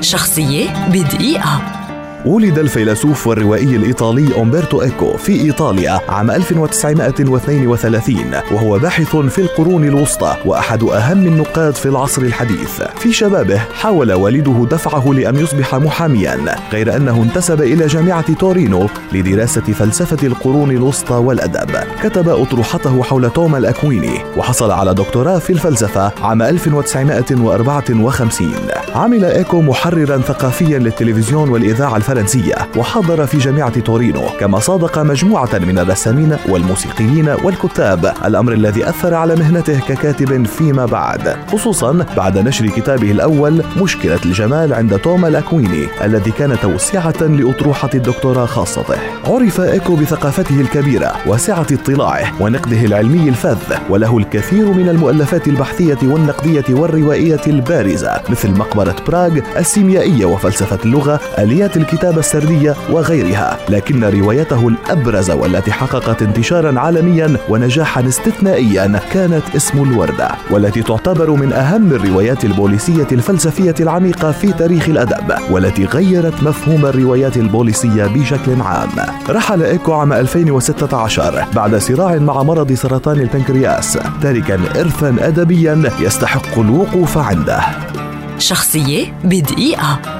شخصية بدقيقة. ولد الفيلسوف والروائي الإيطالي أمبرتو إيكو في إيطاليا عام 1932 وهو باحث في القرون الوسطى وأحد أهم النقاد في العصر الحديث. في شبابه حاول والده دفعه لأن يصبح محاميا غير أنه انتسب إلى جامعة تورينو لدراسة فلسفة القرون الوسطى والأدب. كتب أطروحته حول توما الأكويني وحصل على دكتوراه في الفلسفة عام 1954 عمل إيكو محررا ثقافيا للتلفزيون والإذاعة الفرنسية وحضر في جامعة تورينو كما صادق مجموعة من الرسامين والموسيقيين والكتاب. الأمر الذي أثر على مهنته ككاتب فيما بعد. خصوصا بعد نشر كتابه الأول مشكلة الجمال عند توما الأكويني الذي كان توسعة لأطروحة الدكتوراه خاصته. عرف إيكو بثقافته الكبيرة وسعة اطلاعه ونقده العلمي الفذ وله الكثير من المؤلفات البحثية والنقدية والروائية البارزة مثل مقبرة براغ السيميائية وفلسفة اللغة آليات الكتاب السردية وغيرها لكن روايته الأبرز والتي حققت انتشارا عالميا ونجاحا استثنائيا كانت اسم الوردة والتي تعتبر من أهم الروايات البوليسية الفلسفية العميقة في تاريخ الأدب والتي غيرت مفهوم الروايات البوليسية بشكل عام. رحل إيكو عام 2016 بعد صراع مع مرض سرطان البنكرياس تاركا إرثا أدبيا يستحق الوقوف عنده. شخصية بدقيقة.